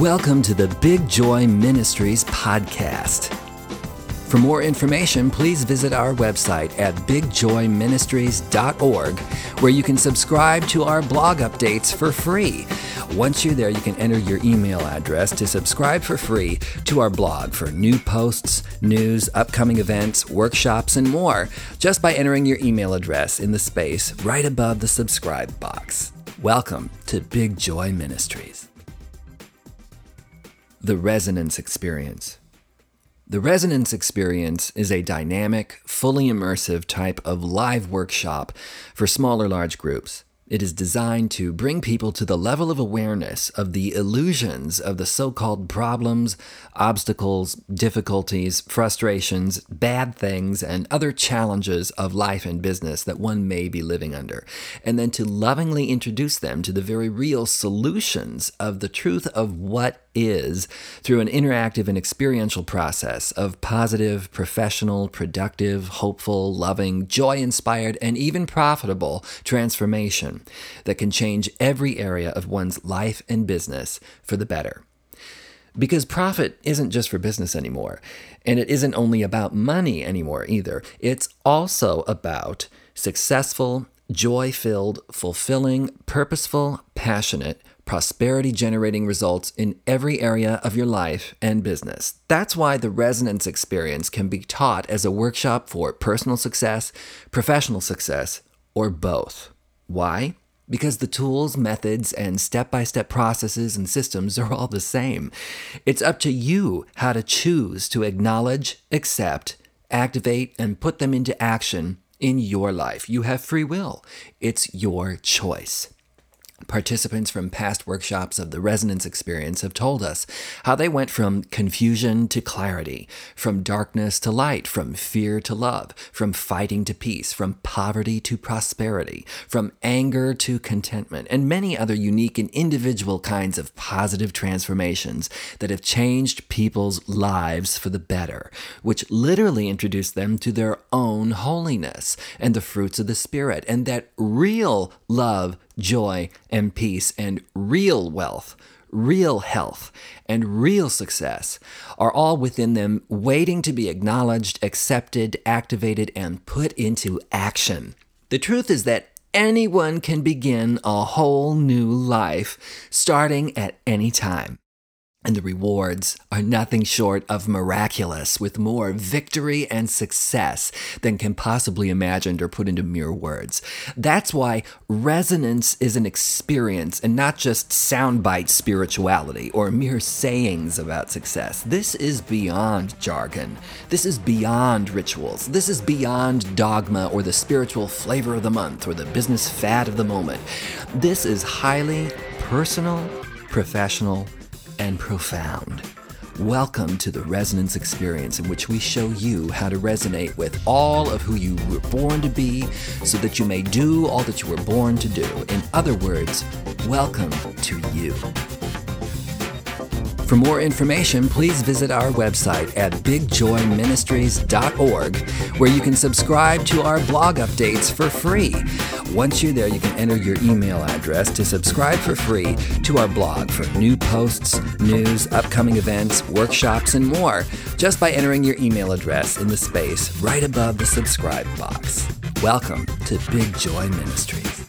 Welcome to the Big Joy Ministries podcast. For more information, please visit our website at bigjoyministries.org, where you can subscribe to our blog updates for free. Once you're there, you can enter your email address to subscribe for free to our blog for new posts, news, upcoming events, workshops, and more, just by entering your email address in the space right above the subscribe box. Welcome to Big Joy Ministries. The Resonance Experience. The Resonance Experience is a dynamic, fully immersive type of live workshop for small or large groups. It is designed to bring people to the level of awareness of the illusions of the so called problems, obstacles, difficulties, frustrations, bad things, and other challenges of life and business that one may be living under, and then to lovingly introduce them to the very real solutions of the truth of what is through an interactive and experiential process of positive, professional, productive, hopeful, loving, joy inspired, and even profitable transformation that can change every area of one's life and business for the better. Because profit isn't just for business anymore, and it isn't only about money anymore either. It's also about successful, joy filled, fulfilling, purposeful, passionate, prosperity generating results in every area of your life and business. That's why the resonance experience can be taught as a workshop for personal success, professional success, or both. Why? Because the tools, methods, and step by step processes and systems are all the same. It's up to you how to choose to acknowledge, accept, activate, and put them into action in your life. You have free will, it's your choice. Participants from past workshops of the resonance experience have told us how they went from confusion to clarity, from darkness to light, from fear to love, from fighting to peace, from poverty to prosperity, from anger to contentment, and many other unique and individual kinds of positive transformations that have changed people's lives for the better, which literally introduced them to their own holiness and the fruits of the Spirit, and that real love joy, and peace, and real wealth, real health, and real success are all within them, waiting to be acknowledged, accepted, activated, and put into action. The truth is that anyone can begin a whole new life starting at any time and the rewards are nothing short of miraculous, with more victory and success than can possibly imagined or put into mere words. That's why resonance is an experience and not just soundbite spirituality or mere sayings about success. This is beyond jargon. This is beyond rituals. This is beyond dogma or the spiritual flavor of the month or the business fad of the moment. This is highly personal, professional, and profound. Welcome to the Resonance Experience, in which we show you how to resonate with all of who you were born to be so that you may do all that you were born to do. In other words, welcome to you. For more information, please visit our website at bigjoyministries.org, where you can subscribe to our blog updates for free. Once you're there, you can enter your email address to subscribe for free to our blog for new posts, news, upcoming events, workshops, and more, just by entering your email address in the space right above the subscribe box. Welcome to Big Joy Ministries.